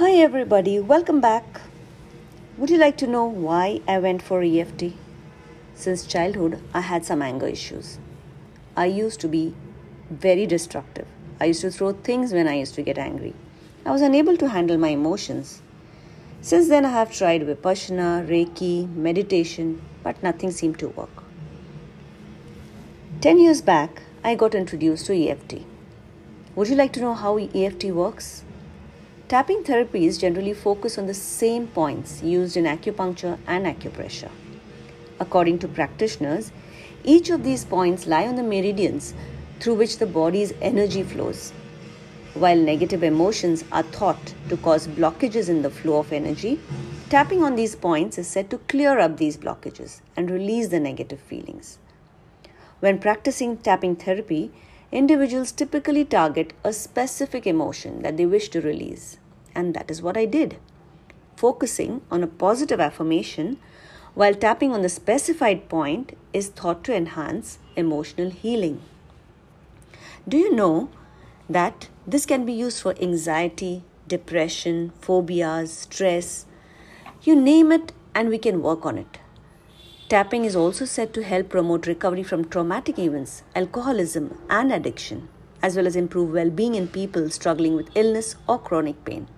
Hi, everybody, welcome back. Would you like to know why I went for EFT? Since childhood, I had some anger issues. I used to be very destructive. I used to throw things when I used to get angry. I was unable to handle my emotions. Since then, I have tried Vipassana, Reiki, meditation, but nothing seemed to work. 10 years back, I got introduced to EFT. Would you like to know how EFT works? Tapping therapies generally focus on the same points used in acupuncture and acupressure. According to practitioners, each of these points lie on the meridians through which the body's energy flows. While negative emotions are thought to cause blockages in the flow of energy, tapping on these points is said to clear up these blockages and release the negative feelings. When practicing tapping therapy, individuals typically target a specific emotion that they wish to release. And that is what I did. Focusing on a positive affirmation while tapping on the specified point is thought to enhance emotional healing. Do you know that this can be used for anxiety, depression, phobias, stress? You name it, and we can work on it. Tapping is also said to help promote recovery from traumatic events, alcoholism, and addiction, as well as improve well being in people struggling with illness or chronic pain.